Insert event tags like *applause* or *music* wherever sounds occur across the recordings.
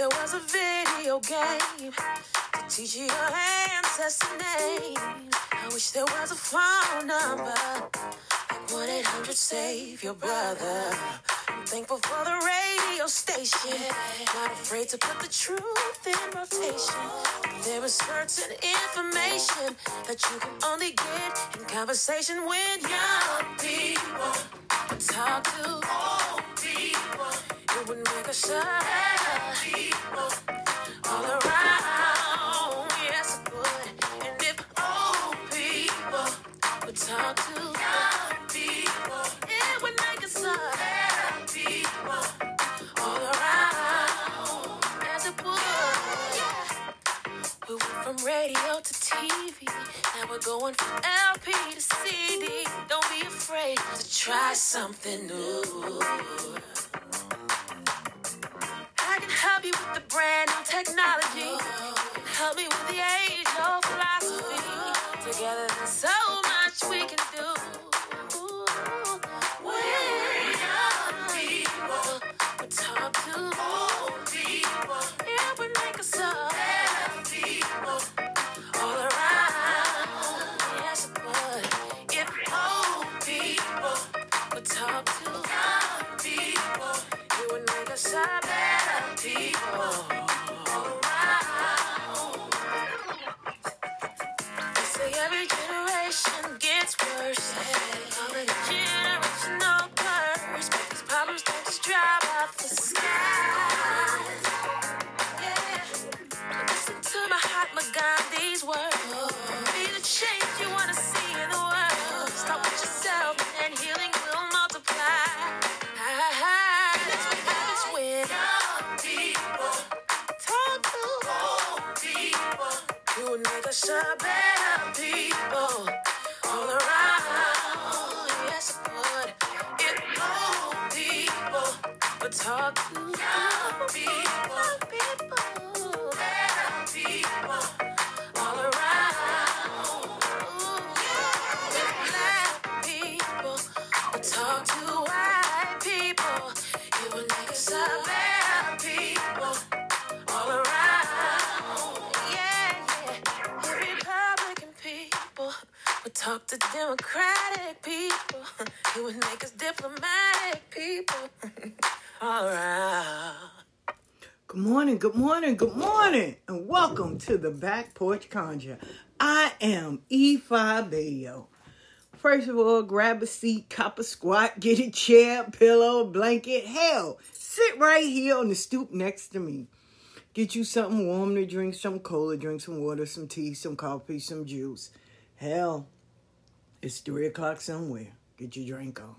there was a video game to teach you your ancestor name. I wish there was a phone number like 1 800 Save Your Brother. I'm thankful for the radio station. Not afraid to put the truth in rotation. There is certain information that you can only get in conversation with young people. Talk to. Would make us sad. People all around. Yes, it would. And if old people would talk to young people. People all around. Yes, would. We went from radio to TV. Now we're going from LP to CD. Don't be afraid to try something new. Help you with the brand new technology. Help me with the off the. Morning, good morning, and welcome to the Back Porch Conjure. I am Ifa Abeyo. First of all, grab a seat, cop a squat, get a chair, pillow, blanket. Hell, sit right here on the stoop next to me. Get you something warm to drink, some cola, drink some water, some tea, some coffee, some juice. Hell, it's three o'clock somewhere. Get your drink on.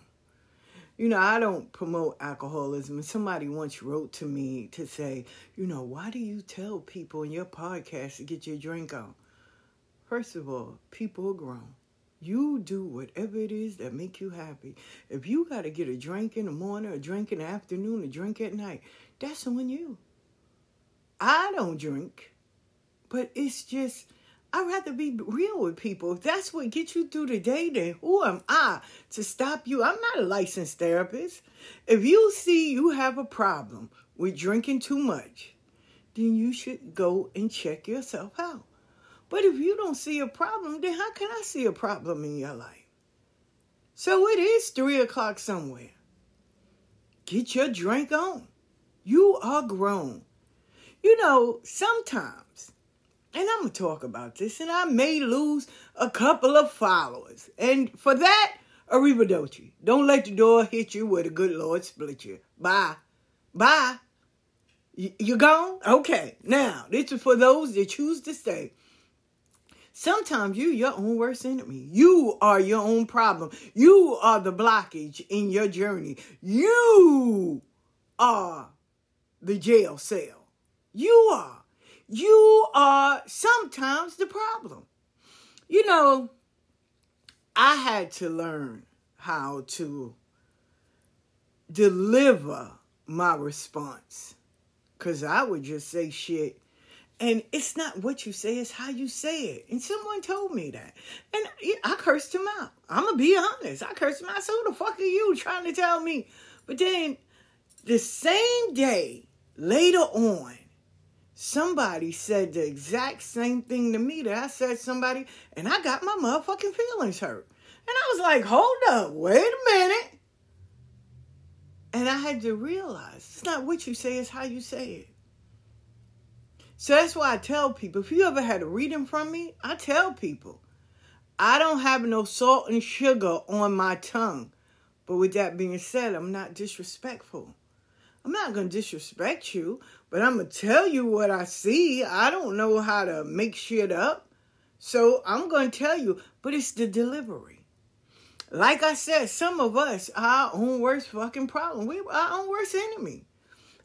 You know, I don't promote alcoholism. Somebody once wrote to me to say, you know, why do you tell people in your podcast to get your drink on? First of all, people are grown. You do whatever it is that make you happy. If you got to get a drink in the morning, a drink in the afternoon, a drink at night, that's on you. I don't drink, but it's just I'd rather be real with people. That's what gets you through the day, then who am I to stop you? I'm not a licensed therapist. If you see you have a problem with drinking too much, then you should go and check yourself out. But if you don't see a problem, then how can I see a problem in your life? So it is three o'clock somewhere. Get your drink on. You are grown. You know, sometimes, and I'm going to talk about this, and I may lose a couple of followers. And for that, arrivederci. Don't let the door hit you where the good Lord split you. Bye. Bye. You gone? Okay. Now, this is for those that choose to stay. Sometimes you your own worst enemy. You are your own problem. You are the blockage in your journey. You are the jail cell. You are. You are sometimes the problem. You know, I had to learn how to deliver my response because I would just say shit. And it's not what you say, it's how you say it. And someone told me that. And I cursed him out. I'm going to be honest. I cursed him out. So who the fuck are you trying to tell me? But then the same day, later on, somebody said the exact same thing to me that I said somebody, and I got my motherfucking feelings hurt. And I was like, hold up, wait a minute. And I had to realize it's not what you say, it's how you say it. So that's why I tell people if you ever had a reading from me, I tell people I don't have no salt and sugar on my tongue. But with that being said, I'm not disrespectful. I'm not going to disrespect you, but I'm going to tell you what I see. I don't know how to make shit up. So I'm going to tell you, but it's the delivery. Like I said, some of us our own worst fucking problem. We our own worst enemy.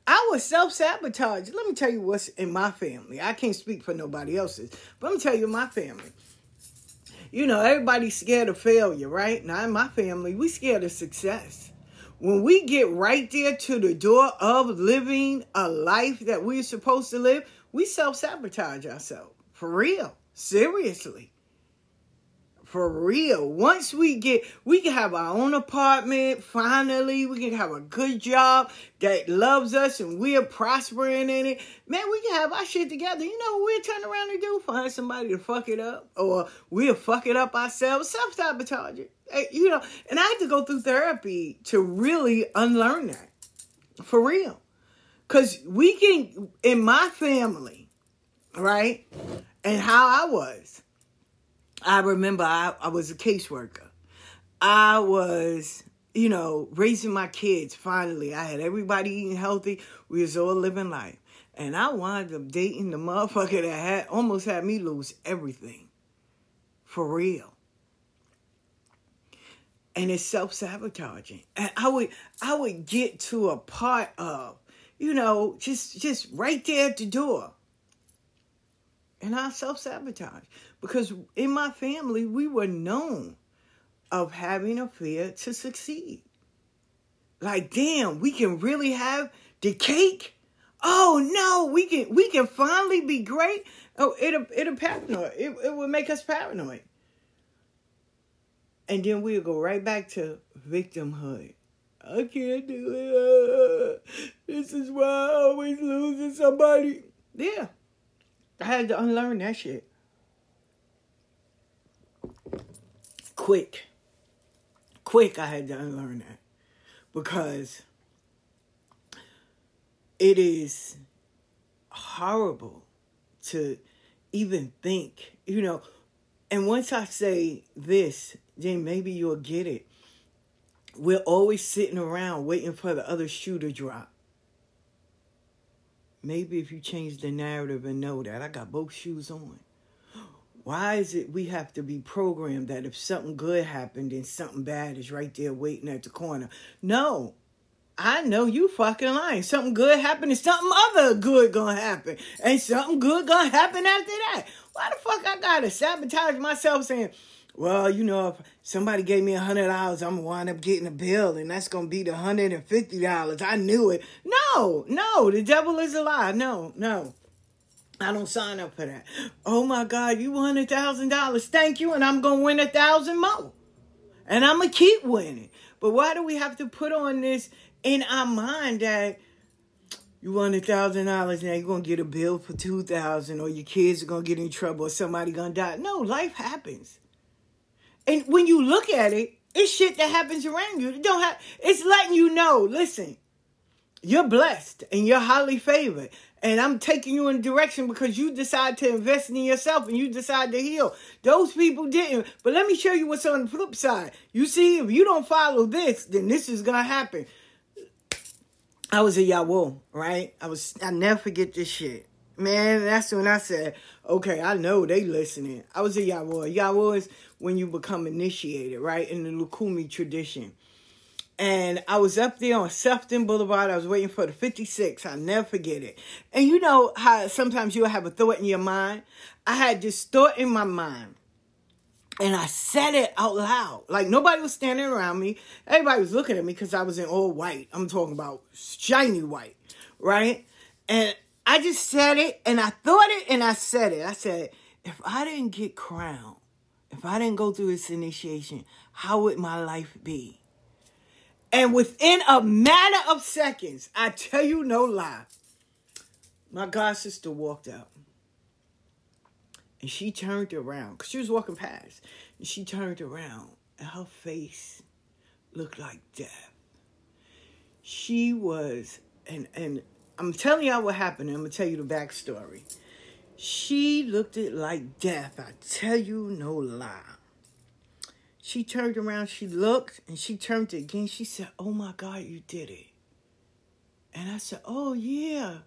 I was self sabotage. Let me tell you what's in my family. I can't speak for nobody else's, but let me tell you my family. You know, everybody's scared of failure, right? Now, in my family, we scared of success when we get right there to the door of living a life that we're supposed to live, we self sabotage ourselves. For real. Seriously for real. Once we get, we can have our own apartment. Finally, we can have a good job that loves us and we're prospering in it. Man, we can have our shit together. You know what we'll turn around and do? Find somebody to fuck it up, or we'll fuck it up ourselves. Self sabotage it. Eh, you know, and I had to go through therapy to really unlearn that. For real. Because we can, in my family, right, and how I was, I remember I, I was a caseworker. I was, you know, raising my kids finally. I had everybody eating healthy. We was all living life. And I wound up dating the motherfucker that had almost had me lose everything. For real. And it's self-sabotaging. And I would I would get to a part of, you know, just just right there at the door and I self sabotage because in my family we were known of having a fear to succeed. Like, damn, we can really have the cake. Oh no, we can we can finally be great. Oh, it'll it'll paranoid. It it will make us paranoid. And then we'll go right back to victimhood. I can't do it. This is why I always losing somebody. Yeah. I had to unlearn that shit. Quick. Quick, I had to unlearn that. Because it is horrible to even think, you know. And once I say this, then maybe you'll get it. We're always sitting around waiting for the other shoe to drop. Maybe if you change the narrative and know that I got both shoes on. Why is it we have to be programmed that if something good happened, then something bad is right there waiting at the corner? No. I know you fucking lying. Something good happened and something other good gonna happen. And something good gonna happen after that. Why the fuck I gotta sabotage myself saying, well, you know, if somebody gave me a hundred dollars, I'm gonna wind up getting a bill, and that's gonna be the hundred and fifty dollars. I knew it. No, no, the devil is a lie. No, no. I don't sign up for that. Oh my God, you won a thousand dollars. Thank you, and I'm gonna win a thousand more. And I'm gonna keep winning. But why do we have to put on this in our mind that you won a thousand dollars now you're gonna get a bill for two thousand or your kids are gonna get in trouble or somebody gonna die? No, life happens. And when you look at it, it's shit that happens around you. It don't have it's letting you know, listen, you're blessed and you're highly favored. And I'm taking you in a direction because you decide to invest in yourself and you decide to heal. Those people didn't. But let me show you what's on the flip side. You see, if you don't follow this, then this is gonna happen. I was a Iyawo, right? I was I never forget this shit. Man, that's when I said, okay, I know they listening. I was a Iyawo. Iyawo is when you become initiated, right? In the Lukumi tradition. And I was up there on Sutphin Boulevard. I was waiting for the 56. I'll never forget it. And you know how sometimes you'll have a thought in your mind? I had this thought in my mind. And I said it out loud. Like nobody was standing around me. Everybody was looking at me because I was in all white. I'm talking about shiny white, right? And I just said it and I thought it and I said it. I said, if I didn't get crowned, if I didn't go through this initiation, how would my life be? And within a matter of seconds, I tell you no lie, my god sister walked out. And she turned around because she was walking past. And she turned around and her face looked like death. She was, and and I'm telling y'all what happened. I'm gonna tell you the backstory. She looked it like death. I tell you no lie. She turned around, she looked, and she turned again. She said, Oh my God, you did it. And I said, Oh yeah.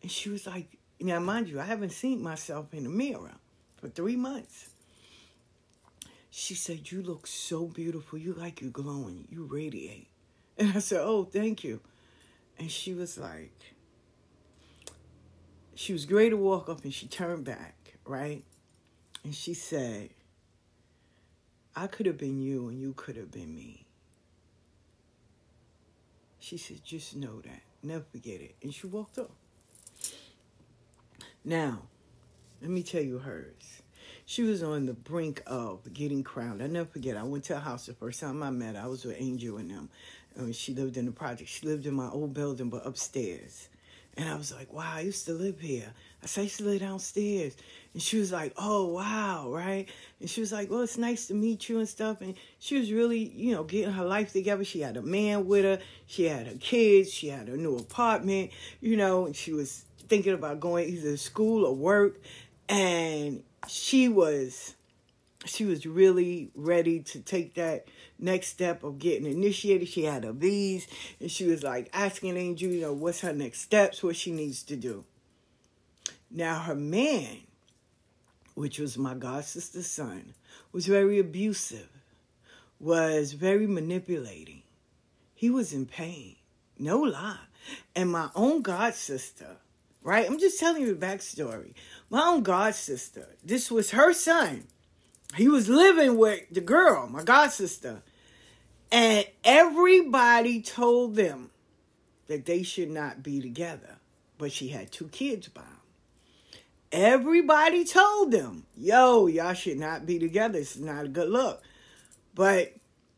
And she was like, Now, mind you, I haven't seen myself in the mirror for three months. She said, You look so beautiful. You like you glowing. You radiate. *laughs* And I said, Oh, thank you. And she was like, She was great to walk up and she turned back, right? And she said, I could have been you and you could have been me. She said, Just know that. Never forget it. And she walked off. Now, let me tell you hers. She was on the brink of getting crowned. I never forget. I went to her house the first time I met her. I was with Angel and them. And she lived in the project. She lived in my old building, but upstairs. And I was like, wow, I used to live here. I said, I used to live downstairs. And she was like, oh, wow, right? And she was like, well, it's nice to meet you and stuff. And she was really, you know, getting her life together. She had a man with her. She had her kids. She had a new apartment, you know, and she was thinking about going either to school or work. And she was she was really ready to take that next step of getting initiated. She had her V's and she was like asking Angel, you know, what's her next steps, what she needs to do. Now her man, which was my god sister's son, was very abusive, was very manipulating. He was in pain. No lie. And my own god sister, right? I'm just telling you the backstory. My own god sister, this was her son he was living with the girl, my god sister, and everybody told them that they should not be together. But she had two kids by him. Everybody told them, yo, y'all should not be together. It's not a good look. But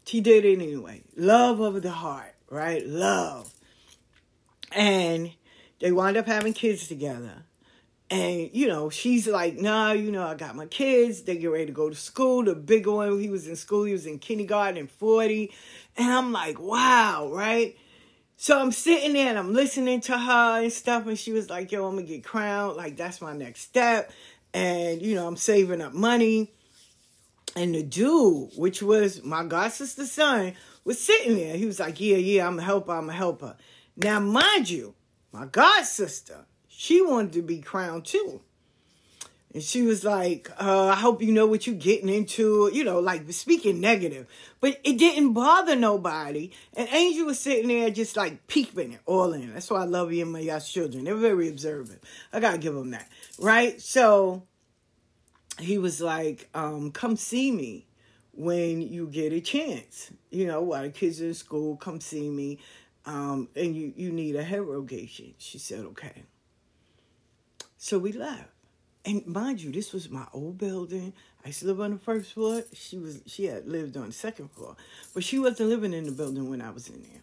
he did it anyway. Love of the heart, right? Love. And they wound up having kids together. And, you know, she's like, nah, you know, I got my kids. They get ready to go to school. The bigger one, he was in school. He was in kindergarten and 40. And I'm like, wow, right? So I'm sitting there and I'm listening to her and stuff. And she was like, yo, I'm going to get crowned. Like, that's my next step. And, you know, I'm saving up money. And the dude, which was my god sister's son, was sitting there. He was like, yeah, yeah, I'm a helper. I'm a helper. Now, mind you, my god sister she wanted to be crowned too. And she was like, uh, I hope you know what you're getting into, you know, like speaking negative. But it didn't bother nobody. And Angel was sitting there just like peeping it all in. That's why I love you and my y'all's children. They're very observant. I gotta give them that. Right? So he was like, um, come see me when you get a chance. You know, while the kids are in school, come see me. Um, and you, you need a hair rogation. She said, okay. So we left. And mind you, this was my old building. I used to live on the first floor. She was she had lived on the second floor. But she wasn't living in the building when I was in there.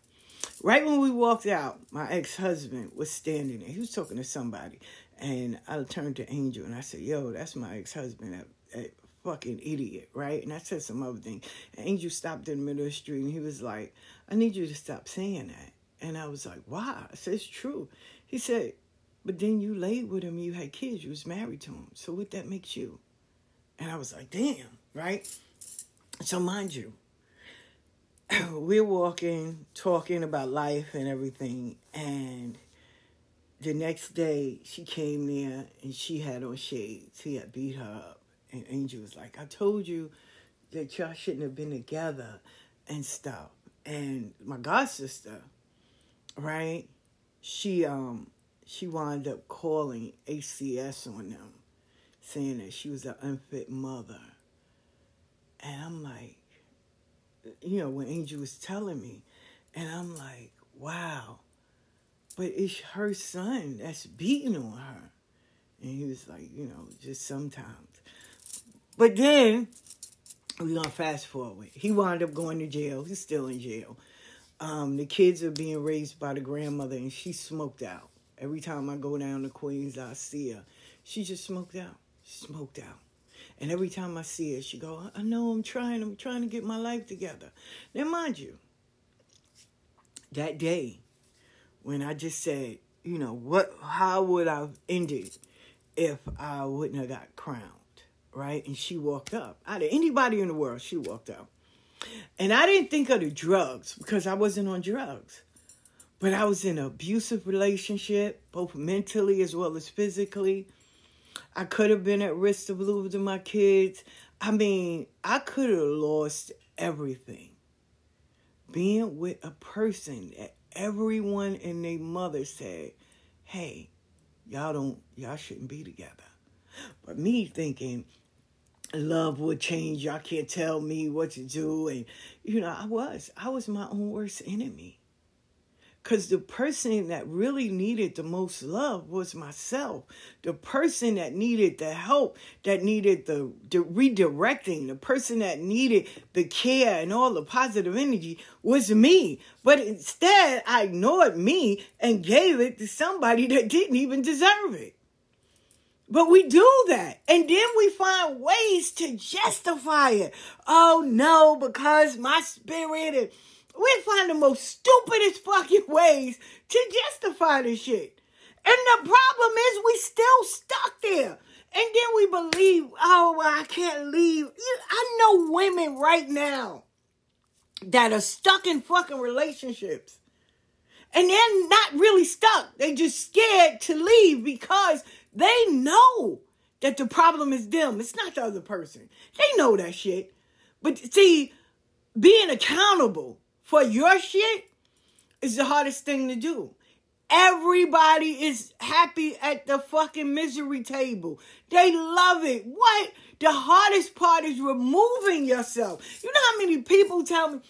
Right when we walked out, my ex-husband was standing there. He was talking to somebody. And I turned to Angel and I said, Yo, that's my ex-husband, that, fucking idiot, right? And I said some other thing. And Angel stopped in the middle of the street and he was like, I need you to stop saying that. And I was like, why? I said, it's true. He said, but then you laid with him, you had kids, you was married to him. So what that makes you? And I was like, damn, right? So mind you, *clears throat* we're walking, talking about life and everything, and the next day she came there and she had on shades. He had beat her up. And Angel was like, I told you that y'all shouldn't have been together and stuff. And my god sister, right? She um she wound up calling ACS on them, saying that she was an unfit mother. And I'm like, you know, when Angel was telling me, and I'm like, wow, but it's her son that's beating on her. And he was like, you know, just sometimes. But then, we're to fast forward. He wound up going to jail. He's still in jail. Um, the kids are being raised by the grandmother, and she smoked out Every time I go down to Queens, I see her. She just smoked out. Smoked out. And every time I see her, she go, I know I'm trying, I'm trying to get my life together. Now mind you, that day when I just said, you know, what how would I have ended if I wouldn't have got crowned, right? And she walked up. Out of anybody in the world, she walked up. And I didn't think of the drugs because I wasn't on drugs. But I was in an abusive relationship, both mentally as well as physically. I could have been at risk of losing my kids. I mean, I could have lost everything. Being with a person that everyone and their mother said, hey, y'all don't, y'all shouldn't be together. But me thinking, love would change. Y'all can't tell me what to do. And, you know, I was. I was my own worst enemy. Because the person that really needed the most love was myself. The person that needed the help, that needed the, the redirecting, the person that needed the care and all the positive energy was me. But instead, I ignored me and gave it to somebody that didn't even deserve it. But we do that. And then we find ways to justify it. Oh no, because my spirit and we find the most stupidest fucking ways to justify this shit. And the problem is we still stuck there. And then we believe, oh, well, I can't leave. I know women right now that are stuck in fucking relationships. And they're not really stuck. They're just scared to leave because they know that the problem is them. It's not the other person. They know that shit. But see, being accountable for your shit is the hardest thing to do. Everybody is happy at the fucking misery table. They love it. What? The hardest part is removing yourself. You know how many people tell me,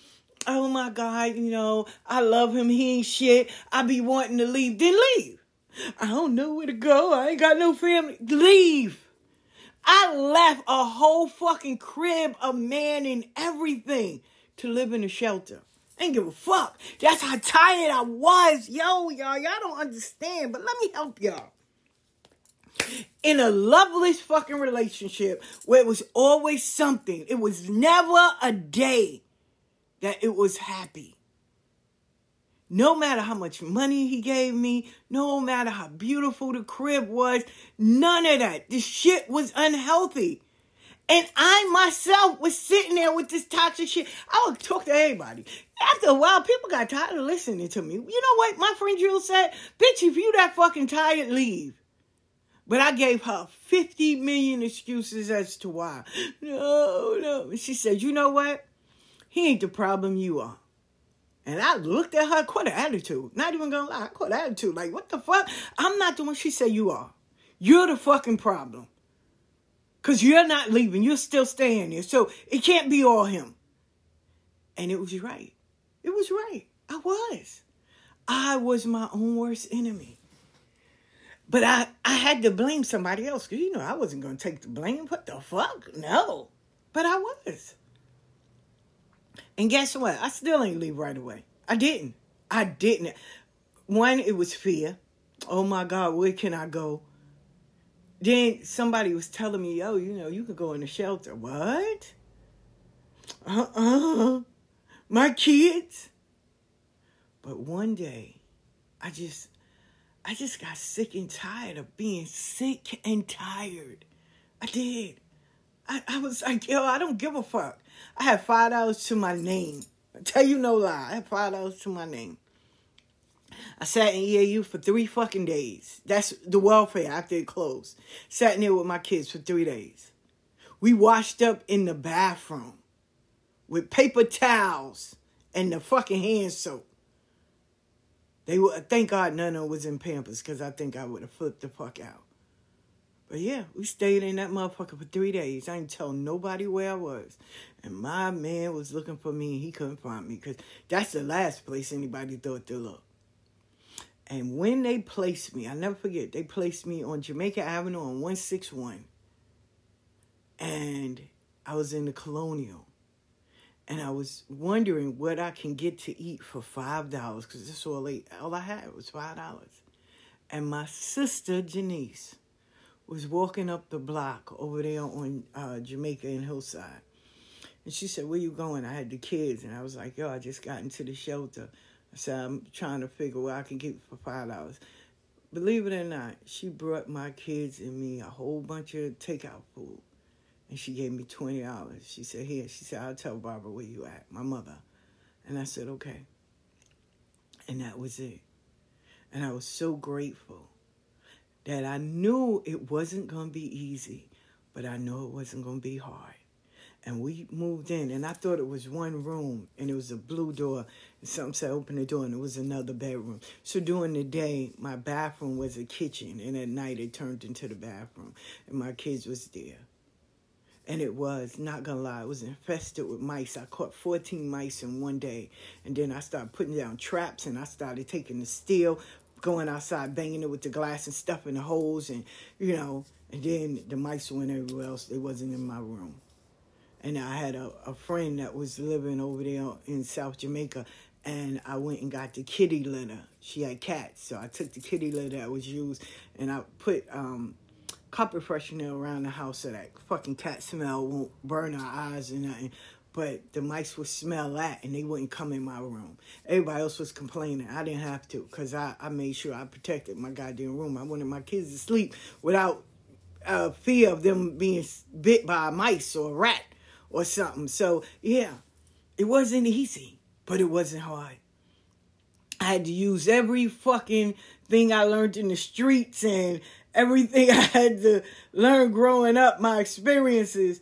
oh my God, you know, I love him. He ain't shit. I be wanting to leave. Then leave. I don't know where to go. I ain't got no family. Leave. I left a whole fucking crib, a man, and everything to live in a shelter. I give a fuck. That's how tired I was. Yo, y'all, y'all don't understand, but let me help y'all. In a loveless fucking relationship where it was always something, it was never a day that it was happy. No matter how much money he gave me, no matter how beautiful the crib was, none of that. The shit was unhealthy. And I myself was sitting there with this toxic shit. I would talk to everybody. After a while, people got tired of listening to me. You know what? My friend Jill said, bitch, if you that fucking tired, leave. But I gave her 50 million excuses as to why. No, no. She said, you know what? He ain't the problem, you are. And I looked at her, quite an attitude. Not even gonna lie, quite an attitude. Like, what the fuck? I'm not the one she said you are. You're the fucking problem. Because you're not leaving. You're still staying there. So it can't be all him. And it was right. It was right. I was. I was my own worst enemy. But I, I had to blame somebody else because, you know, I wasn't going to take the blame. What the fuck? No. But I was. And guess what? I still ain't leave right away. I didn't. I didn't. One, it was fear. Oh my God, where can I go? Then somebody was telling me, "Oh, you know, you could go in the shelter." What? Uh uh-uh. uh My kids. But one day, I just, I just got sick and tired of being sick and tired. I did. I, I was like, yo, I don't give a fuck. I had five dollars to my name. I tell you no lie. I had five dollars to my name. I sat in EAU for three fucking days. That's the welfare after it closed. Sat in there with my kids for three days. We washed up in the bathroom with paper towels and the fucking hand soap. They were thank God none of them was in Pampers because I think I would have flipped the fuck out. But yeah, we stayed in that motherfucker for three days. I didn't tell nobody where I was. And my man was looking for me and he couldn't find me because that's the last place anybody thought to look. And when they placed me, I never forget, they placed me on Jamaica Avenue on 161. And I was in the Colonial. And I was wondering what I can get to eat for $5 because that's all, they, all I had was $5. and my sister Janice was walking up the block over there on uh, Jamaica and Hillside. And she said, Where you going? I had the kids. And I was like, Yo, I just got into the shelter. Said, I'm trying to figure where I can get it for five dollars. Believe it or not, she brought my kids and me a whole bunch of takeout food. And she gave me twenty dollars. She said, Here, she said, I'll tell Barbara where you at, my mother. And I said, Okay. And that was it. And I was so grateful that I knew it wasn't to be easy, but I knew it wasn't to be hard. And we moved in, and I thought it was one room, and it was a blue door, and something said open the door, and it was another bedroom. So during the day, my bathroom was a kitchen, and at night it turned into the bathroom, and my kids was there. And it was, not gonna lie, it was infested with mice. I caught 14 mice in one day. And then I started putting down traps and I started taking the steel, going outside, banging it with the glass and stuffing the holes and, you know, and then the mice went everywhere else. They wasn't in my room. And I had a, a friend that was living over there in South Jamaica and I went and got the kitty litter. She had cats, so I took the kitty litter that was used and I put um, carpet freshener around the house so that fucking cat smell won't burn our eyes and nothing but the mice would smell that and they wouldn't come in my room. Everybody else was complaining. I didn't have to because I, I made sure I protected my goddamn room. I wanted my kids to sleep without uh, fear of them being bit by a mice or a rat or something. So, yeah, it wasn't easy, but it wasn't hard. I had to use every fucking thing I learned in the streets and everything *laughs* I had to learn growing up, my experiences,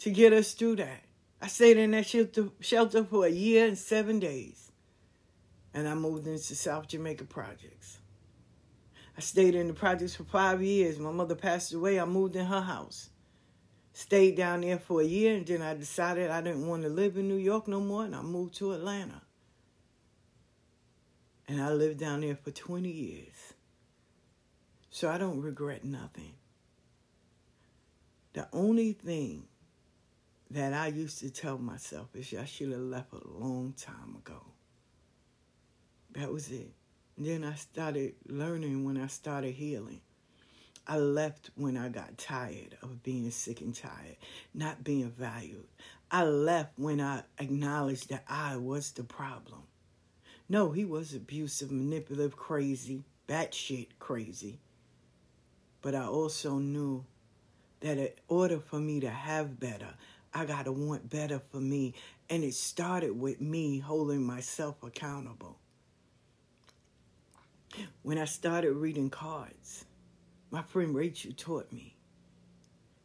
to get us through that. I stayed in that shelter, shelter for a year and seven days. And I moved into South Jamaica Projects. I stayed in the projects for five years. My mother passed away. I moved in her house. Stayed down there for a year, and then I decided I didn't want to live in New York no more, and I moved to Atlanta. And I lived down there for 20 years. So I don't regret nothing. The only thing that I used to tell myself is I should have left a long time ago. That was it. And then I started learning when I started healing. I left when I got tired of being sick and tired, not being valued. I left when I acknowledged that I was the problem. No, he was abusive, manipulative, crazy, batshit crazy. But I also knew that in order for me to have better, I got to want better for me. And it started with me holding myself accountable. When I started reading cards, my friend Rachel taught me.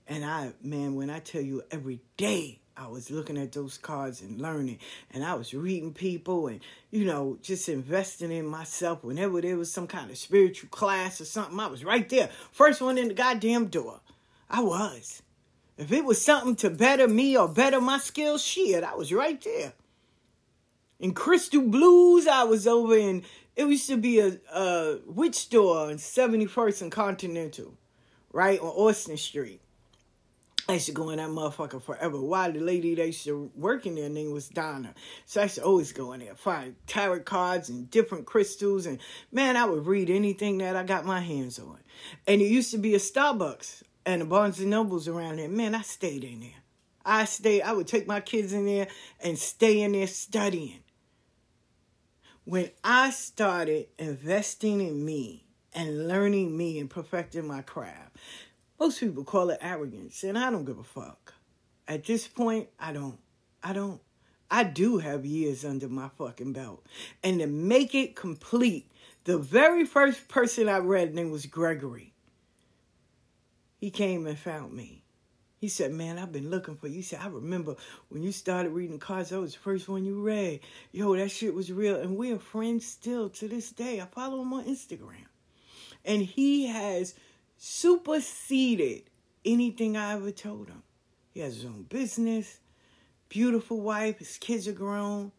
And I, man, when I tell you every day I was looking at those cards and learning, and I was reading people and, you know, just investing in myself. Whenever there was some kind of spiritual class or something, I was right there. First one in the goddamn door. I was. If it was something to better me or better my skills, shit, I was right there. In Crystal Blues, I was over in, it used to be a, a witch store on 71st and Continental, right, on Austin Street. I used to go in that motherfucker forever. Why the lady that used to work in there name was Donna. So I used to always go in there, find tarot cards and different crystals. And man, I would read anything that I got my hands on. And it used to be a Starbucks and the Barnes and Nobles around there. Man, I stayed in there. I stayed, I would take my kids in there and stay in there studying. When I started investing in me and learning me and perfecting my craft, most people call it arrogance, and I don't give a fuck. At this point, I don't. I don't. I do have years under my fucking belt. And to make it complete, the very first person I read name was Gregory he came and found me. He said, Man, I've been looking for you. He said, I remember when you started reading cards, that was the first one you read. Yo, that shit was real. And we're friends still to this day. I follow him on Instagram. And he has superseded anything I ever told him. He has his own business, beautiful wife, his kids are grown.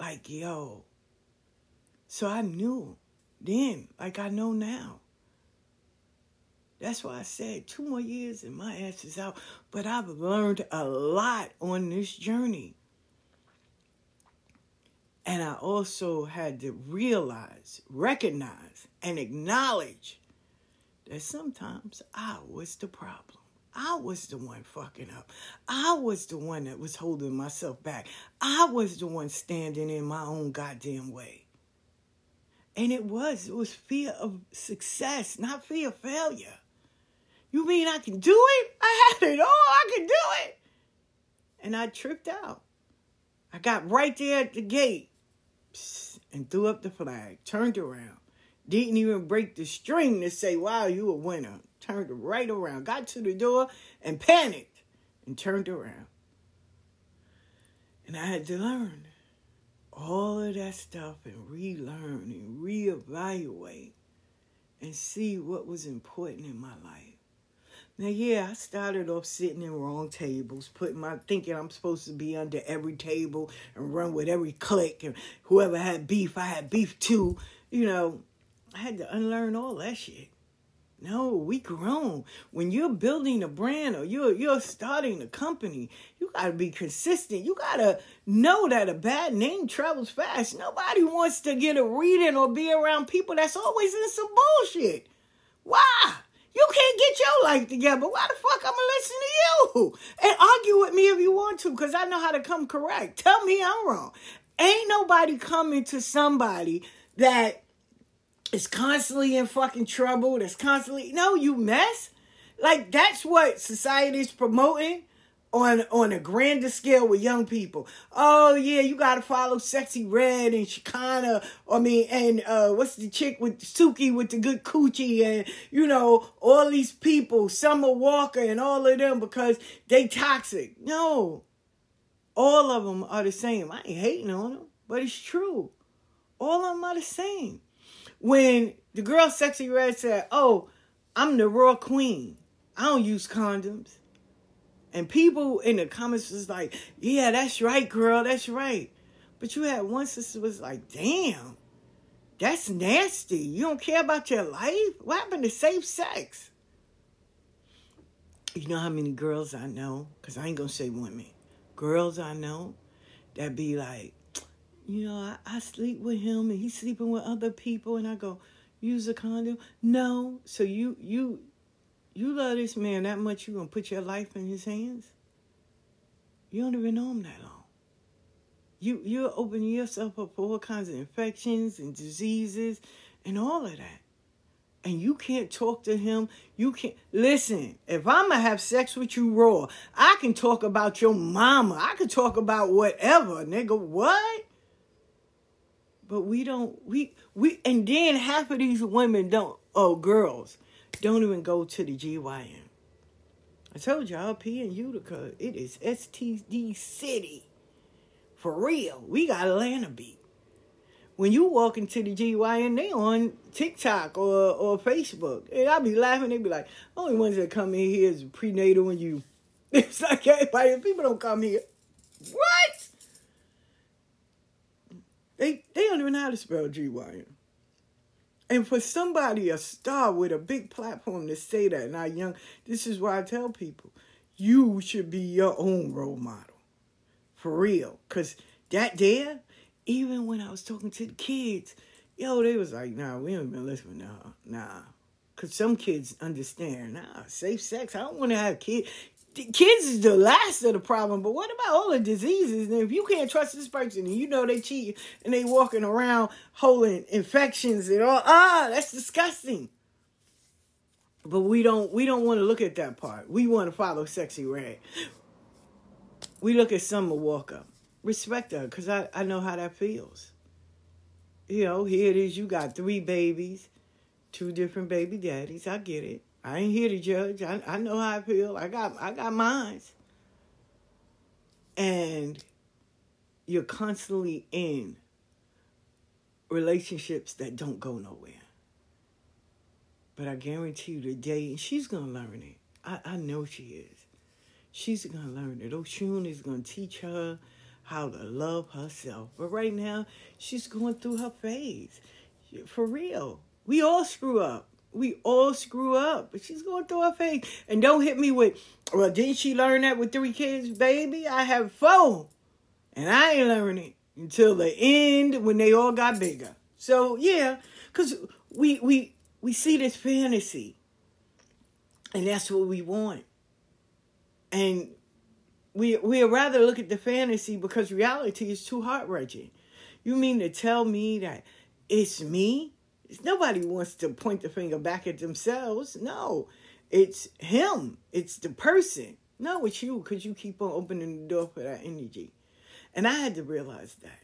Like, yo. So I knew then, like I know now. That's why I said two more years and my ass is out. But I've learned a lot on this journey. And I also had to realize, recognize, and acknowledge that sometimes I was the problem. I was the one fucking up. I was the one that was holding myself back. I was the one standing in my own goddamn way. And it was, it was fear of success, not fear of failure. You mean I can do it? I had it all, I can do it. And I tripped out. I got right there at the gate and threw up the flag, turned around. Didn't even break the string to say, wow, you a winner turned right around, got to the door and panicked and turned around. And I had to learn all of that stuff and relearn and reevaluate and see what was important in my life. Now, yeah, I started off sitting in wrong tables, putting my thinking I'm supposed to be under every table and run with every clique, and whoever had beef, I had beef too. You know, I had to unlearn all that shit. No, we grown. When you're building a brand or you're you're starting a company, you gotta be consistent. You gotta know that a bad name travels fast. Nobody wants to get a reading or be around people that's always in some bullshit. Why? You can't get your life together. Why the fuck I'm gonna listen to you? And argue with me if you want to, because I know how to come correct. Tell me I'm wrong. Ain't nobody coming to somebody that is constantly in fucking trouble, that's constantly no, you mess. Like that's what society is promoting on on a grander scale with young people. Oh yeah, you gotta follow Sexyy Red and Shekinah. I mean, and uh, what's the chick with Suki with the good coochie and you know all these people, Summer Walker and all of them because they toxic. No, all of them are the same. I ain't hating on them, but it's true. All of them are the same when the girl Sexyy Red said, "Oh, I'm the raw queen. I don't use condoms." And people in the comments was like, "Yeah, that's right, girl. That's right." But you had one sister was like, "Damn, that's nasty. You don't care about your life. What happened to safe sex?" You know how many girls I know? Cause I ain't gonna say women. Girls I know that be like, you know, I, I sleep with him and he's sleeping with other people and I go, use a condom. No. So you you you love this man that much you're gonna put your life in his hands? You don't even know him that long. You you're opening yourself up for all kinds of infections and diseases and all of that. And you can't talk to him. You can't listen. If I'm gonna have sex with you raw, I can talk about your mama. I can talk about whatever, nigga. What? But we don't we we and then half of these women don't oh girls don't even go to the GYN. I told y'all P in Utica, it is STD city. For real. We got Atlanta beat. When you walk into the GYN, they on TikTok or, or Facebook. And I'll be laughing, they be like, only ones that come in here is prenatal and you. *laughs* It's like everybody, people don't come here. What? They they don't even know how to spell GYN. And for somebody, a star with a big platform to say that, not young, this is why I tell people, you should be your own role model. For real. Cause that there, even when I was talking to the kids, yo, they was like, nah, we ain't been listening listen, nah, nah. Cause some kids understand, nah, safe sex. I don't want to have kids kids is the last of the problem, but what about all the diseases? And if you can't trust this person and you know they cheat and they walking around holding infections and all, ah, that's disgusting. But we don't we don't want to look at that part. We want to follow Sexyy Red. We look at Summer Walker. Respect her, because I, I know how that feels. You know, here it is, you got three babies, two different baby daddies. I get it. I ain't here to judge. I, I know how I feel. I got I got minds. And you're constantly in relationships that don't go nowhere. But I guarantee you today, she's gonna learn it. I, I know she is. She's gonna learn it. Oshun is gonna teach her how to love herself. But right now, she's going through her phase. For real. We all screw up. We all screw up, but she's going through her phase. And don't hit me with, well, didn't she learn that with three kids, baby? I have four. And I ain't learning it until the end when they all got bigger. So, yeah, because we we we see this fantasy and that's what we want and we we rather look at the fantasy because reality is too heart wrenching you mean to tell me that it's me nobody wants to point the finger back at themselves no it's him it's the person no it's you because you keep on opening the door for that energy and i had to realize that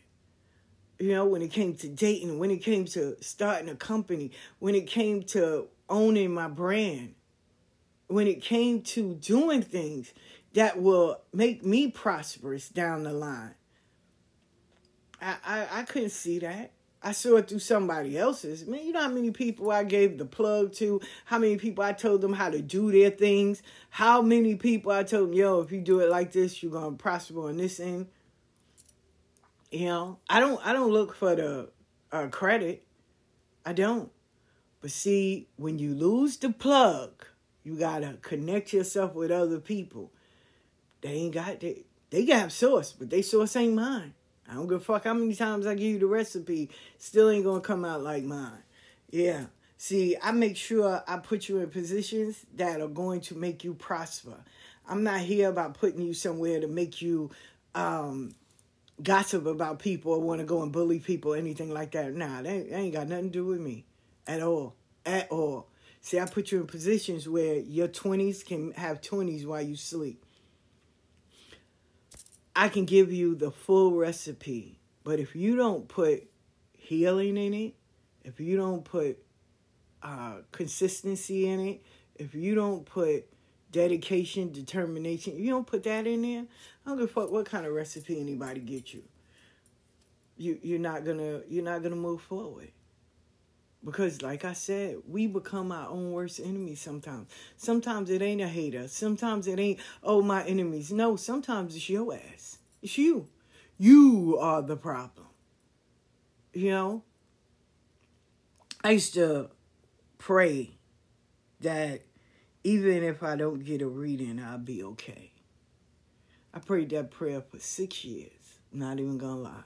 you know, when it came to dating, when it came to starting a company, when it came to owning my brand, when it came to doing things that will make me prosperous down the line. I, I, I couldn't see that. I saw it through somebody else's. Man, you know how many people I gave the plug to? How many people I told them how to do their things? How many people I told them, yo, if you do it like this, you're gonna prosper on this end. You know, I don't I don't look for the uh, credit. I don't. But see, when you lose the plug, you gotta connect yourself with other people. They ain't got they they got source, but they source ain't mine. I don't give a fuck how many times I give you the recipe, still ain't gonna come out like mine. Yeah. See, I make sure I put you in positions that are going to make you prosper. I'm not here about putting you somewhere to make you um, gossip about people or want to go and bully people, anything like that. Nah, that ain't got nothing to do with me at all. At all. See, I put you in positions where your 20s can have 20s while you sleep. I can give you the full recipe, but if you don't put healing in it, if you don't put uh, consistency in it, if you don't put dedication, determination. You don't put that in there. I don't give a fuck what kind of recipe anybody get you. You you're not gonna you're not gonna move forward. Because like I said, we become our own worst enemies sometimes. Sometimes it ain't a hater. Sometimes it ain't, oh my enemies. No, sometimes it's your ass. It's you. You are the problem. You know? I used to pray that even if I don't get a reading, I'll be okay. I prayed that prayer for six years, not even gonna lie.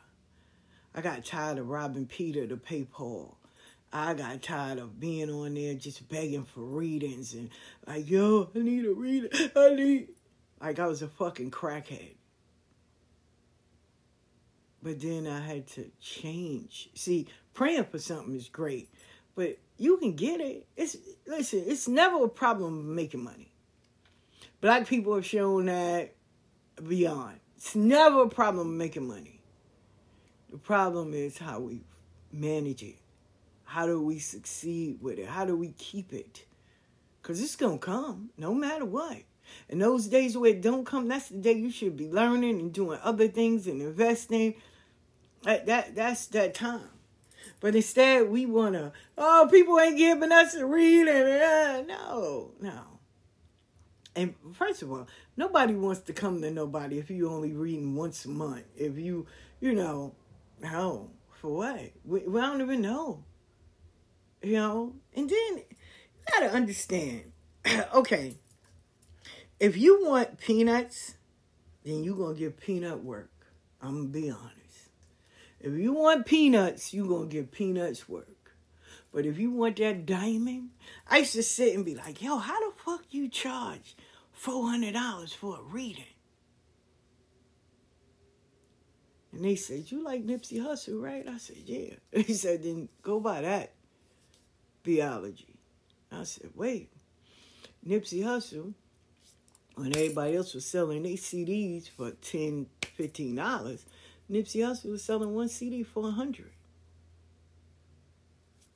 I got tired of robbing Peter to pay Paul. I got tired of being on there just begging for readings and like, yo, I need a reading. I need like I was a fucking crackhead. But then I had to change. See, praying for something is great, but you can get it. It's listen, it's never a problem making money. Black people have shown that beyond. It's never a problem making money. The problem is how we manage it. How do we succeed with it? How do we keep it? Cause it's gonna come, no matter what. And those days where it don't come, that's the day you should be learning and doing other things and investing. That, that that's that time. But instead, we want to, oh, people ain't giving us a reading. Uh, no, no. And first of all, nobody wants to come to nobody if you only reading once a month. If you, you know, how, for what? We, we don't even know. You know? And then you got to understand, *clears throat* okay, if you want peanuts, then you're to get peanut work. I'm to be honest. If you want peanuts, you're to get peanuts work. But if you want that diamond, I used to sit and be like, yo, how the fuck you charge $400 for a reading? And they said, you like Nipsey Hussle, right? I said, yeah. *laughs* He said, then go buy that theology. I said, wait, Nipsey Hussle, when everybody else was selling their CDs for $10, $15, Nipsey Hussle was selling one CD for a hundred.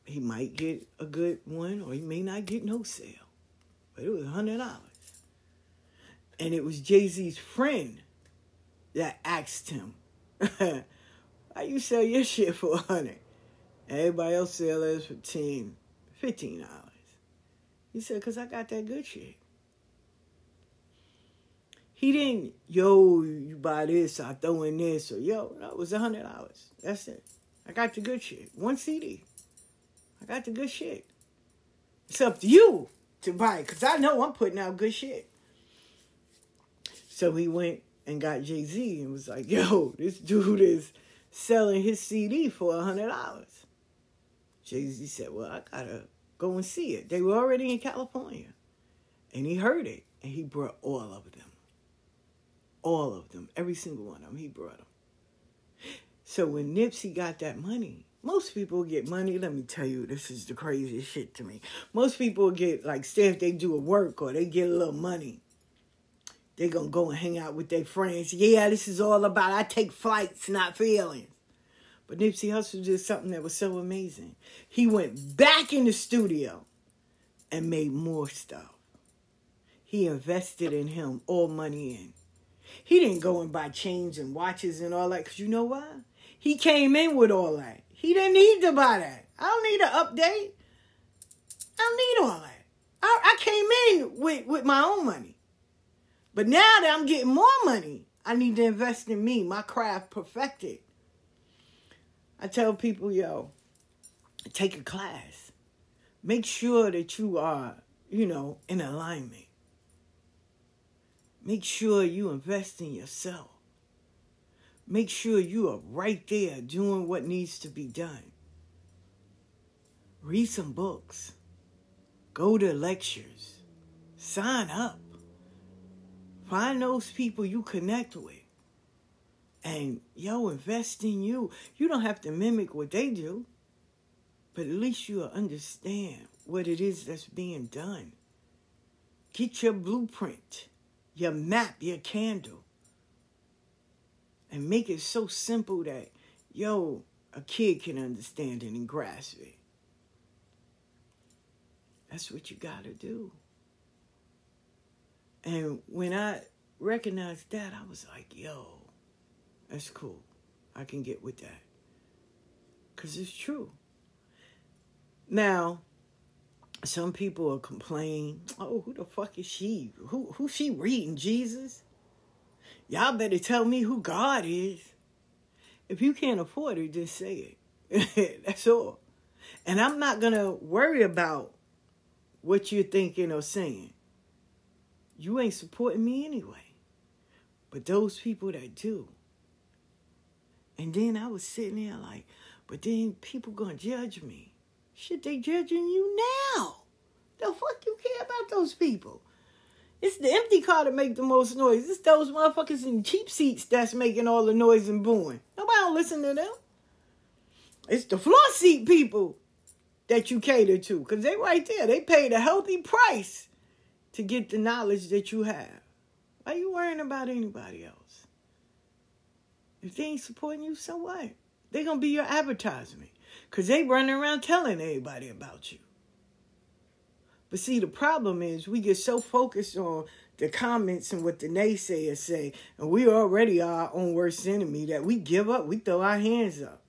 He might get a good one, or he may not get no sale, but it was a hundred dollars. And it was Jay Z's friend that asked him, *laughs* "Why you sell your shit for a hundred? Everybody else sell theirs for ten, fifteen dollars." He said, "Cause I got that good shit." He didn't, yo, you buy this, I throw in this, or yo, that was a hundred dollars. That's it. I got the good shit. One CD. I got the good shit. It's up to you to buy it, because I know I'm putting out good shit. So he went and got Jay Z and was like, yo, this dude is selling his CD for a hundred dollars. Jay Z said, Well, I gotta go and see it. They were already in California. And he heard it and he brought all of them. All of them. Every single one of them. He brought them. So when Nipsey got that money, most people get money. Let me tell you, this is the craziest shit to me. Most people get, like, say if they do a work or they get a little money, they gonna go and hang out with their friends. Yeah, this is all about I take flights, not feelings. But Nipsey Hussle did something that was so amazing. He went back in the studio and made more stuff. He invested in him all money in. He didn't go and buy chains and watches and all that because you know why? He came in with all that. He didn't need to buy that. I don't need an update. I don't need all that. I, I came in with, with my own money. But now that I'm getting more money, I need to invest in me, my craft perfected. I tell people, yo, take a class. Make sure that you are, you know, in alignment. Make sure you invest in yourself. Make sure you are right there doing what needs to be done. Read some books. Go to lectures. Sign up. Find those people you connect with. And yo, invest in you. You don't have to mimic what they do, but at least you'll understand what it is that's being done. Get your blueprint, your map, your candle, and make it so simple that, yo, a kid can understand it and grasp it. That's what you got to do. And when I recognized that, I was like, yo, that's cool. I can get with that. Because it's true. Now, some people will complain, oh, who the fuck is she? Who who she reading, Jesus? Y'all better tell me who God is. If you can't afford it, just say it. *laughs* That's all. And I'm not to worry about what you're thinking or saying. You ain't supporting me anyway. But those people that do. And then I was sitting there like, but then people gonna judge me. Shit, they judging you now. The fuck you care about those people? It's the empty car that make the most noise. It's those motherfuckers in cheap seats that's making all the noise and booing. Nobody don't listen to them. It's the floor seat people that you cater to. Because they right there. They paid a healthy price to get the knowledge that you have. Why are you worrying about anybody else? If they ain't supporting you, so what? They gonna be your advertisement. Cause they running around telling everybody about you. But see, the problem is we get so focused on the comments and what the naysayers say, and we already are our own worst enemy that we give up, we throw our hands up.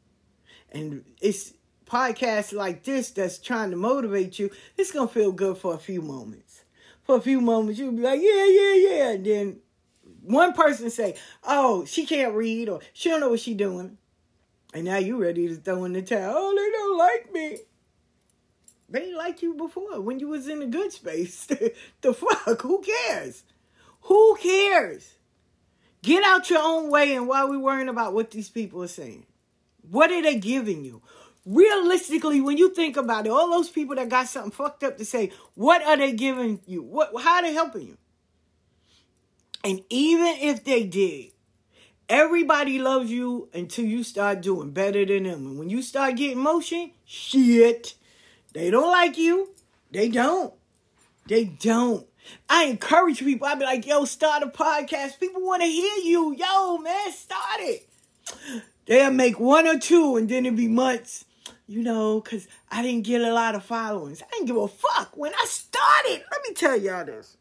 And it's podcasts like this that's trying to motivate you, it's gonna feel good for a few moments. For a few moments, you'll be like, yeah, yeah, yeah. And then one person say, "Oh, she can't read," or "She don't know what she doing," and now you ready to throw in the towel. Oh, they don't like me. They like you before when you was in a good space. *laughs* the fuck? Who cares? Who cares? Get out your own way, and why we worrying about what these people are saying? What are they giving you? Realistically, when you think about it, all those people that got something fucked up to say, what are they giving you? What? How are they helping you? And even if they did, everybody loves you until you start doing better than them. And when you start getting motion, shit, they don't like you. They don't. They don't. I encourage people. I be like, yo, start a podcast. People want to hear you. Yo, man, start it. They'll make one or two and then it'll be months. You know, because I didn't get a lot of followings. I didn't give a fuck. When I started, let me tell y'all this.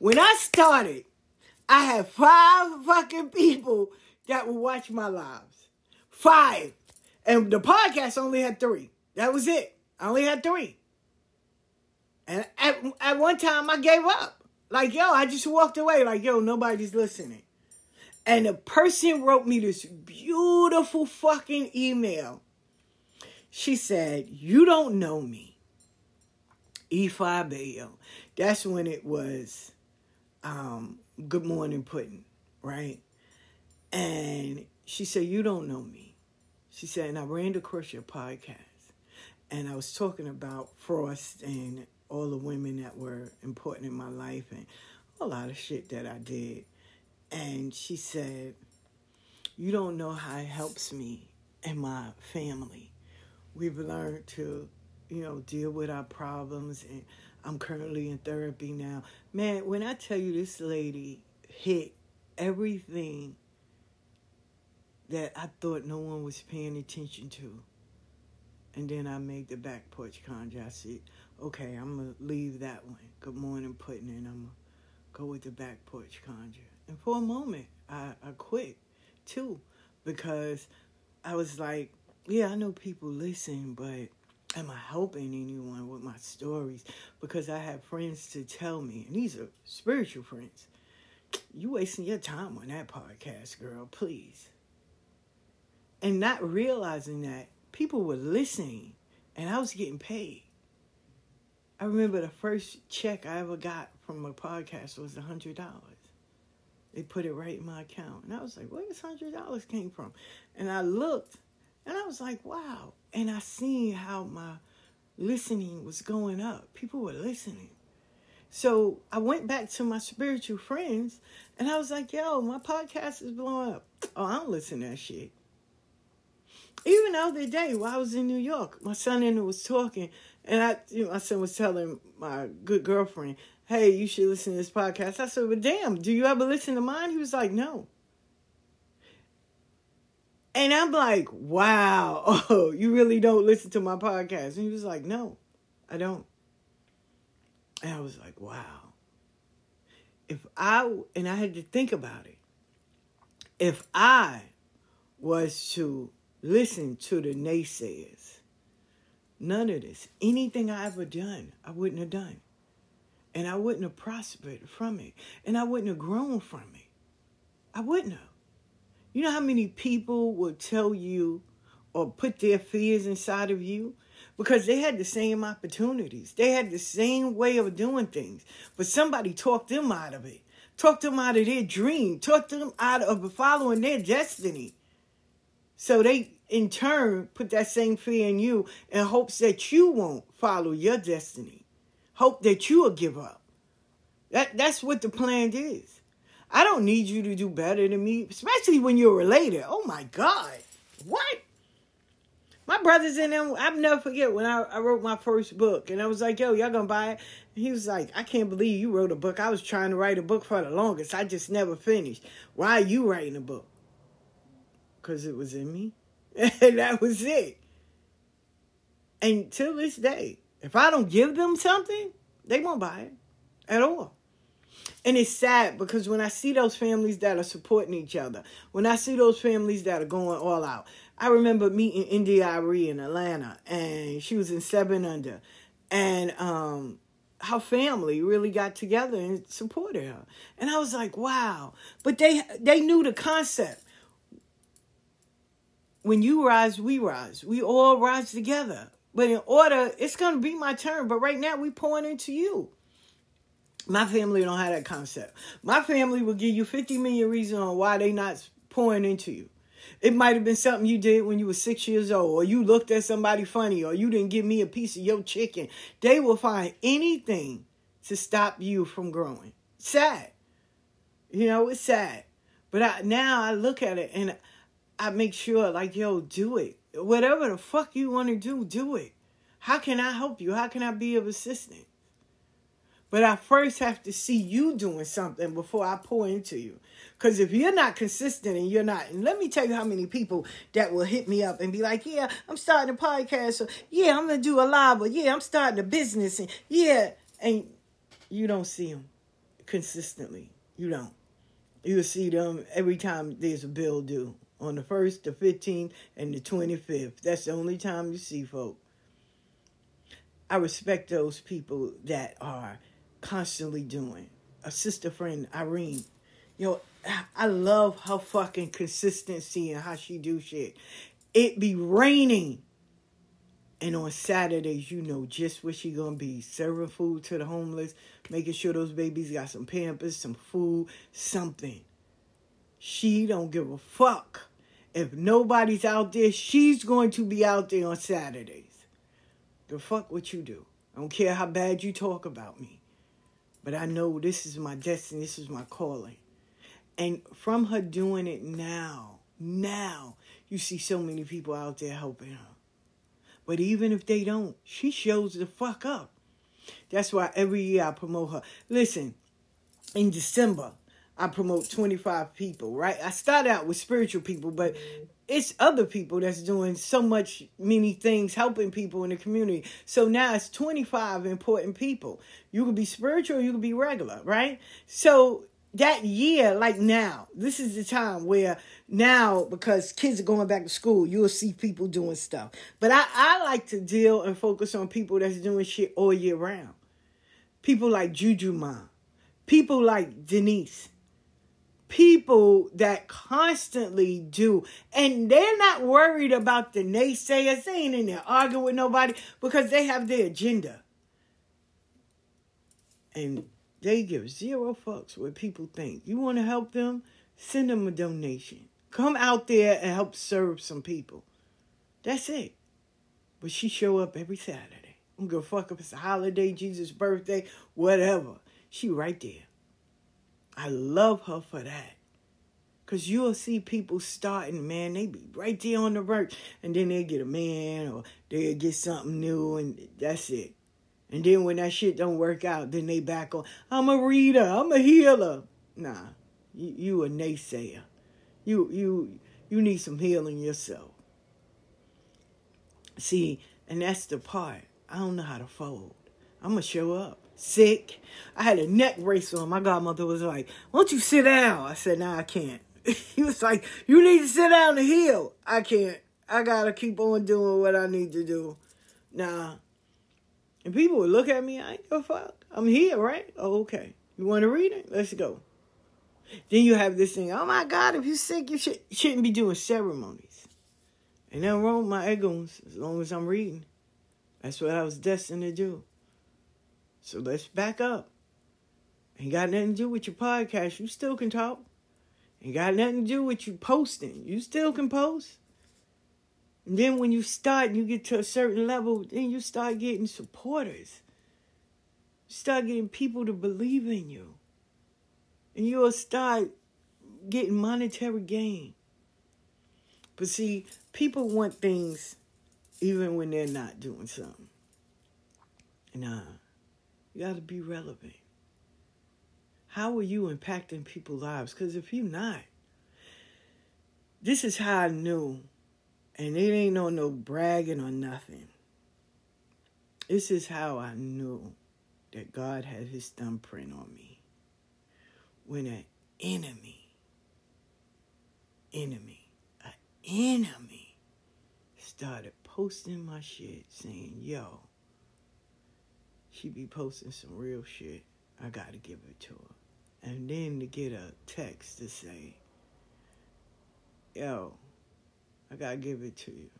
When I started, I had five fucking people that would watch my lives. Five. And the podcast only had three. That was it. I only had three. And at, at one time, I gave up. Like, yo, I just walked away. Like, yo, nobody's listening. And the person wrote me this beautiful fucking email. She said, You don't know me. Ifa Abeyo. That's when it was um, Good Morning Pudding, right? And she said, You don't know me. She said, and I ran across your podcast. and I was talking about Frost and all the women that were important in my life and a lot of shit that I did. And she said, You don't know how it helps me and my family. We've learned to, you know, deal with our problems and I'm currently in therapy now. Man, when I tell you this lady hit everything that I thought no one was paying attention to. And then I made the back porch conjure. I said, okay, I'm going to leave that one. Good morning, putting in. I'm going to go with the back porch conjure. And for a moment, I, I quit too because I was like, yeah, I know people listen, but am I helping anyone with my stories? Because I have friends to tell me, and these are spiritual friends. You wasting your time on that podcast, girl, please. And not realizing that people were listening and I was getting paid. I remember the first check I ever got from a podcast was a hundred dollars. They put it right in my account. And I was like, where this hundred dollars came from? And I looked and I was like, wow. And I seen how my listening was going up. People were listening. So I went back to my spiritual friends and I was like, yo, my podcast is blowing up. Oh, I don't listen to that shit. Even the other day while I was in New York, my son and I was talking, and I, you know, my son was telling my good girlfriend, hey, you should listen to this podcast. I said, well, damn, do you ever listen to mine? He was like, no. And I'm like, wow, *laughs* oh, you really don't listen to my podcast? And he was like, no, I don't. And I was like, wow. If I, and I had to think about it. If I was to listen to the naysayers, none of this, anything I ever done, I wouldn't have done. And I wouldn't have prospered from it. And I wouldn't have grown from it. I wouldn't have. You know how many people will tell you or put their fears inside of you? Because they had the same opportunities. They had the same way of doing things. But somebody talked them out of it. Talked them out of their dream. Talked them out of following their destiny. So they, in turn, put that same fear in you in hopes that you won't follow your destiny. Hope that you will give up. That, that's what the plan is. I don't need you to do better than me, especially when you're related. Oh my God. What? My brothers and them, I'll never forget when I, I wrote my first book and I was like, yo, y'all gonna buy it? And he was like, I can't believe you wrote a book. I was trying to write a book for the longest. I just never finished. Why are you writing a book? Because it was in me. *laughs* and that was it. And till this day, if I don't give them something, they won't buy it at all. And it's sad because when I see those families that are supporting each other, when I see those families that are going all out, I remember meeting India Arie in Atlanta, and she was in Seven Under, and um, her family really got together and supported her, and I was like, wow! But they they knew the concept. When you rise, we rise. We all rise together. But in order, it's gonna be my turn. But right now, we pouring into you. My family don't have that concept. My family will give you 50 million reasons on why they not pouring into you. It might have been something you did when you were six years old, or you looked at somebody funny, or you didn't give me a piece of your chicken. They will find anything to stop you from growing. Sad. You know, it's sad. But I, now I look at it and I make sure, like, yo, do it. Whatever the fuck you want to do, do it. How can I help you? How can I be of assistance? But I first have to see you doing something before I pour into you. Because if you're not consistent and you're not, and let me tell you how many people that will hit me up and be like, yeah, I'm starting a podcast, or yeah, I'm going to do a live, or yeah, I'm starting a business, and yeah, and you don't see them consistently. You don't. You'll see them every time there's a bill due on the 1st, the 15th, and the 25th. That's the only time you see folk. I respect those people that are constantly doing. A sister friend, Irene, yo, I love her fucking consistency and how she do shit. It be raining. And on Saturdays, you know just what she gonna be. Serving food to the homeless, making sure those babies got some pampers, some food, something. She don't give a fuck. If nobody's out there, she's going to be out there on Saturdays. The fuck what you do. I don't care how bad you talk about me. But I know this is my destiny, this is my calling. And from her doing it now, now, you see so many people out there helping her. But even if they don't, she shows the fuck up. That's why every year I promote her. Listen, in December, I promote 25 people, right? I start out with spiritual people, but it's other people that's doing so much many things helping people in the community. So now it's 25 important people. You could be spiritual you could be regular right? So that year like now this is the time where now because kids are going back to school you'll see people doing stuff. But i, I like to deal and focus on people that's doing shit all year round. People like juju mom people like denise people that constantly do. And they're not worried about the naysayers. They ain't in there arguing with nobody because they have their agenda. And they give zero fucks what people think. You want to help them? Send them a donation. Come out there and help serve some people. That's it. But she show up every Saturday. I'm gonna fuck up it's a holiday, Jesus' birthday, whatever. She right there. I love her for that. Cause you'll see people starting, man, they be right there on the verge, and then they get a man or they get something new, and that's it. And then when that shit don't work out, then they back on. I'm a reader. I'm a healer. Nah, you, you a naysayer. You you you need some healing yourself. See, and that's the part. I don't know how to fold. I'm gonna show up sick. I had a neck brace on. My godmother was like, "Won't you sit down?" I said, "No, nah, I can't." *laughs* he was like, You need to sit down and heal. I can't. I gotta keep on doing what I need to do. Nah. And people would look at me, I ain't give a fuck. I'm here, right? Oh, okay. You want to read it? Let's go. Then you have this thing, oh my God, if you're sick, you should, shouldn't be doing ceremonies. And then wrong with my egos as long as I'm reading. That's what I was destined to do. So let's back up. Ain't got nothing to do with your podcast. You still can talk. It got nothing to do with you posting. You still can post. And then when you start and you get to a certain level, then you start getting supporters. You start getting people to believe in you. And you'll start getting monetary gain. But see, people want things even when they're not doing something. Nah, you got to be relevant how are you impacting people's lives? Because if you're not, this is how I knew, and it ain't no no bragging or nothing. This is how I knew that God had his thumbprint on me. When an enemy, enemy, an enemy started posting my shit saying, yo, she be posting some real shit. I gotta give it to her and then to get a text to say, yo, I gotta give it to you.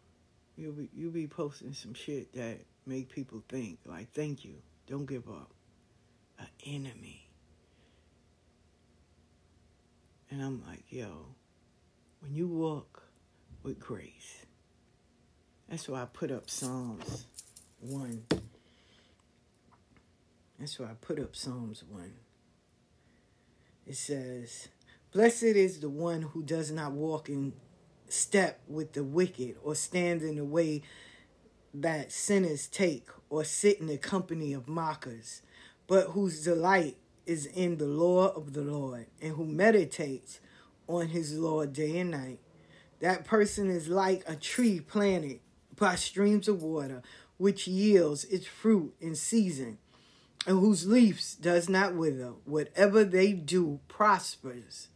You'll be you be posting some shit that make people think like, thank you, don't give up. An enemy. And I'm like, yo, when you walk with grace, that's why I put up Psalms 1. That's why I put up Psalms 1 it says, Blessed is the one who does not walk in step with the wicked, or stand in the way that sinners take, or sit in the company of mockers, but whose delight is in the law of the Lord, and who meditates on his law day and night. That person is like a tree planted by streams of water, which yields its fruit in season and whose leaves does not wither. Whatever they do prospers.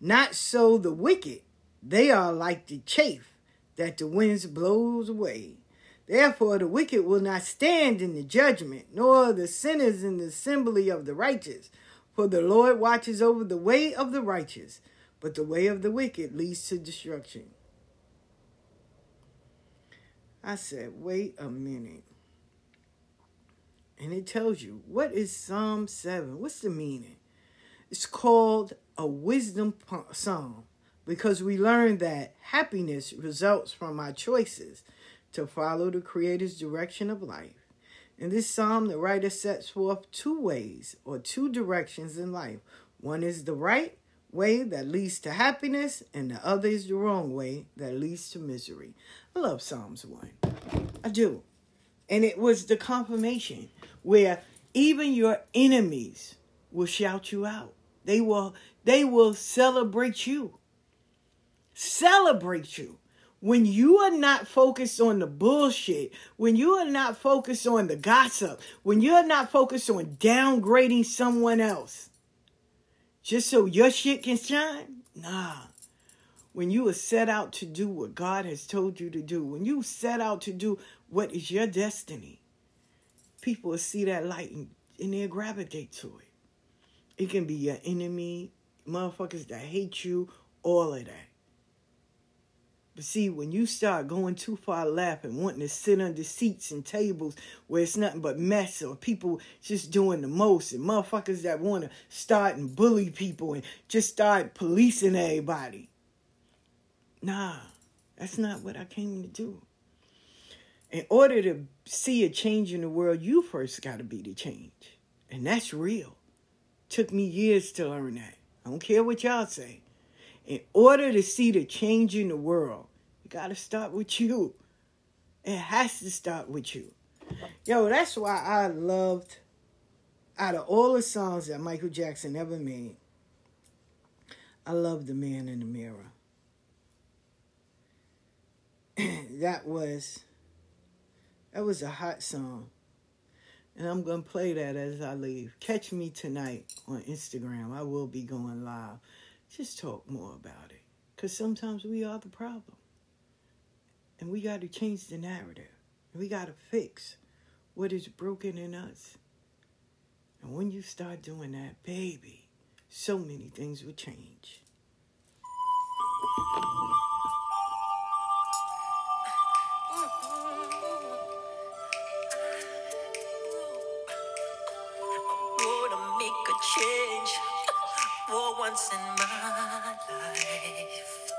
Not so the wicked. They are like the chaff that the winds blows away. Therefore the wicked will not stand in the judgment, nor the sinners in the assembly of the righteous. For the Lord watches over the way of the righteous, but the way of the wicked leads to destruction. I said, wait a minute and it tells you what is Psalm 7? What's the meaning? It's called a wisdom psalm because we learn that happiness results from our choices to follow the Creator's direction of life. In this psalm, the writer sets forth two ways or two directions in life. One is the right way that leads to happiness, and the other is the wrong way that leads to misery. I love Psalms 1. I do. And it was the confirmation where even your enemies will shout you out. They will they will celebrate you. Celebrate you. When you are not focused on the bullshit, when you are not focused on the gossip, when you're not focused on downgrading someone else, just so your shit can shine, nah. When you are set out to do what God has told you to do, when you set out to do what is your destiny, people will see that light and, and they'll gravitate to it. It can be your enemy, motherfuckers that hate you, all of that. But see, when you start going too far left and wanting to sit under seats and tables where it's nothing but mess or people just doing the most and motherfuckers that want to start and bully people and just start policing everybody. Nah, that's not what I came to do. In order to see a change in the world, you first got to be the change. And that's real. Took me years to learn that. I don't care what y'all say. In order to see the change in the world, you got to start with you. It has to start with you. Yo, that's why I loved, out of all the songs that Michael Jackson ever made, I love The Man in the Mirror. *clears throat* that was that was a hot song. And I'm going to play that as I leave. Catch me tonight on Instagram. I will be going live. Just talk more about it. Because sometimes we are the problem. And we got to change the narrative. We got to fix what is broken in us. And when you start doing that, baby, so many things will change. Make a change for once in my life.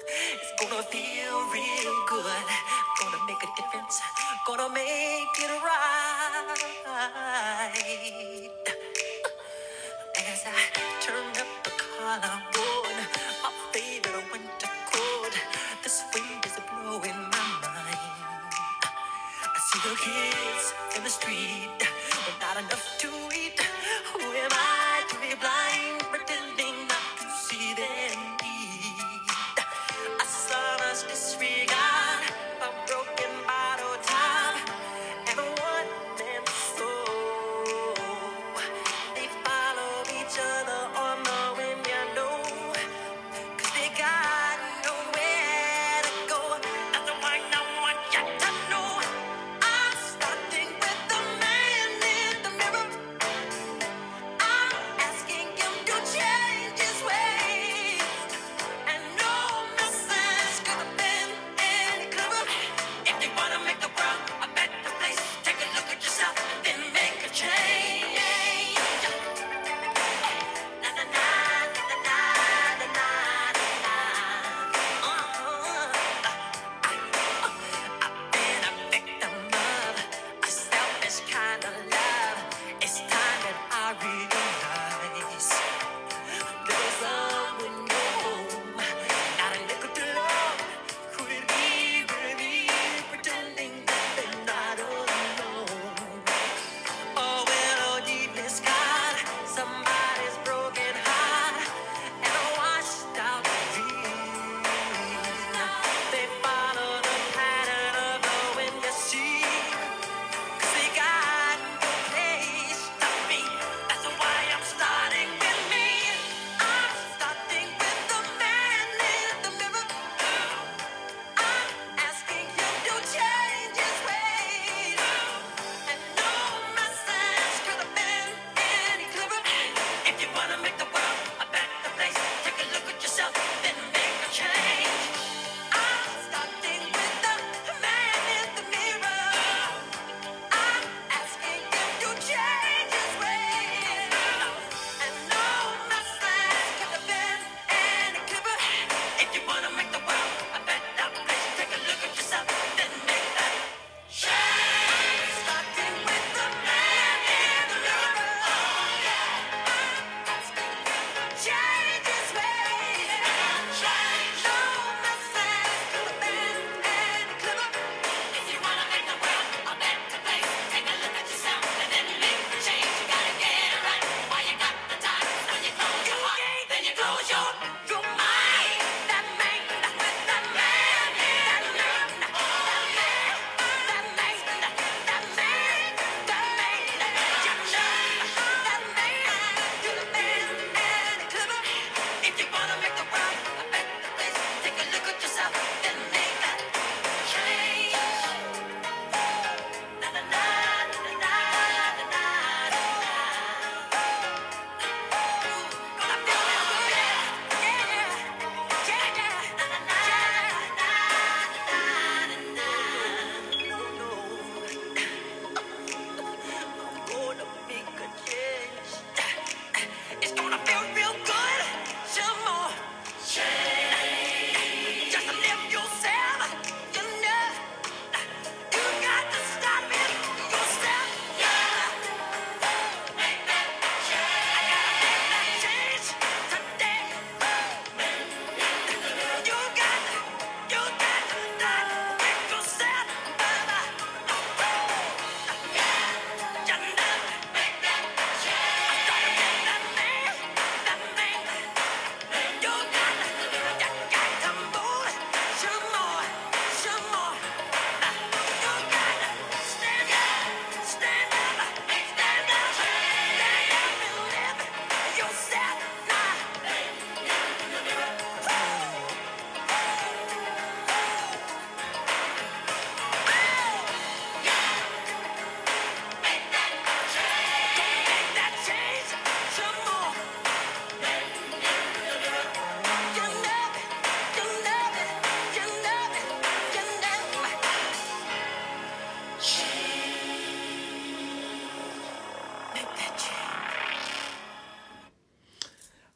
*laughs* It's gonna feel real good. Gonna make a difference. Gonna make it right. *laughs* As I turn up the collar on my favorite winter coat, this wind is blowing my mind. I see the kids in the street, not enough to eat. Who am I to be blind,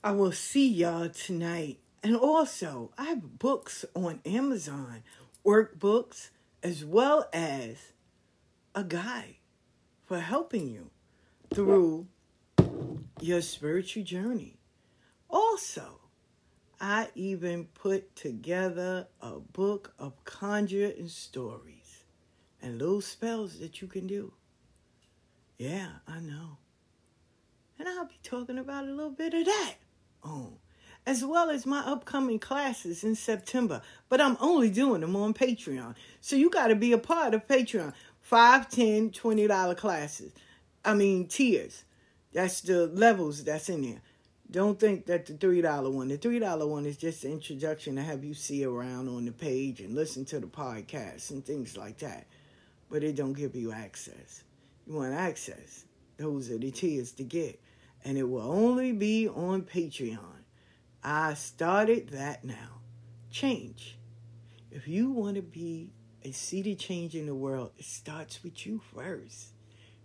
I will see y'all tonight. And also, I have books on Amazon, workbooks, as well as a guide for helping you through your spiritual journey. Also, I even put together a book of conjure and stories and little spells that you can do. Yeah, I know. And I'll be talking about a little bit of that. Oh, as well as my upcoming classes in September. But I'm only doing them on Patreon. So you got to be a part of Patreon. Five, ten, twenty dollar classes. I mean tiers. That's the levels that's in there. Don't think that the three dollar one. The three dollar one is just an introduction to have you see around on the page and listen to the podcast and things like that. But it don't give you access. You want access. Those are the tiers to get. And it will only be on Patreon. I started that now. Change. If you want to be a seed of change in the world, it starts with you first.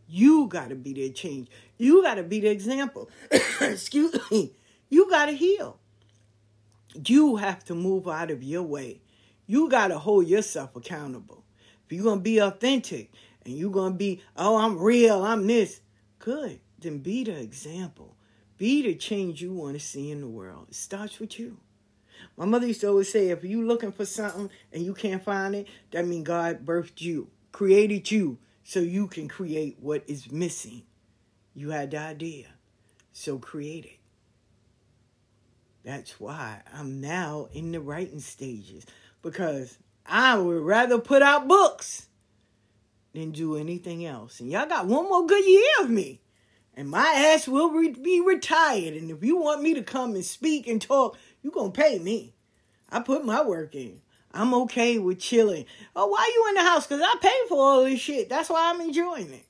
You got to be the change. You got to be the example. *coughs* Excuse me. You got to heal. You have to move out of your way. You got to hold yourself accountable. If you're going to be authentic and you're going to be, oh, I'm real, I'm this, good. Then be the example. Be the change you want to see in the world. It starts with you. My mother used to always say, if you're looking for something and you can't find it, that means God birthed you, created you so you can create what is missing. You had the idea, so create it. That's why I'm now in the writing stages because I would rather put out books than do anything else. And y'all got one more good year of me. And my ass will re- be retired. And if you want me to come and speak and talk, you're going to pay me. I put my work in. I'm okay with chilling. Oh, why you in the house? Because I pay for all this shit. That's why I'm enjoying it.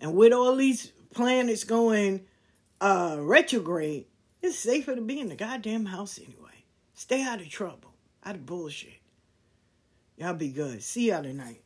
And with all these planets going uh, retrograde, it's safer to be in the goddamn house anyway. Stay out of trouble, out of bullshit. Y'all be good. See y'all tonight.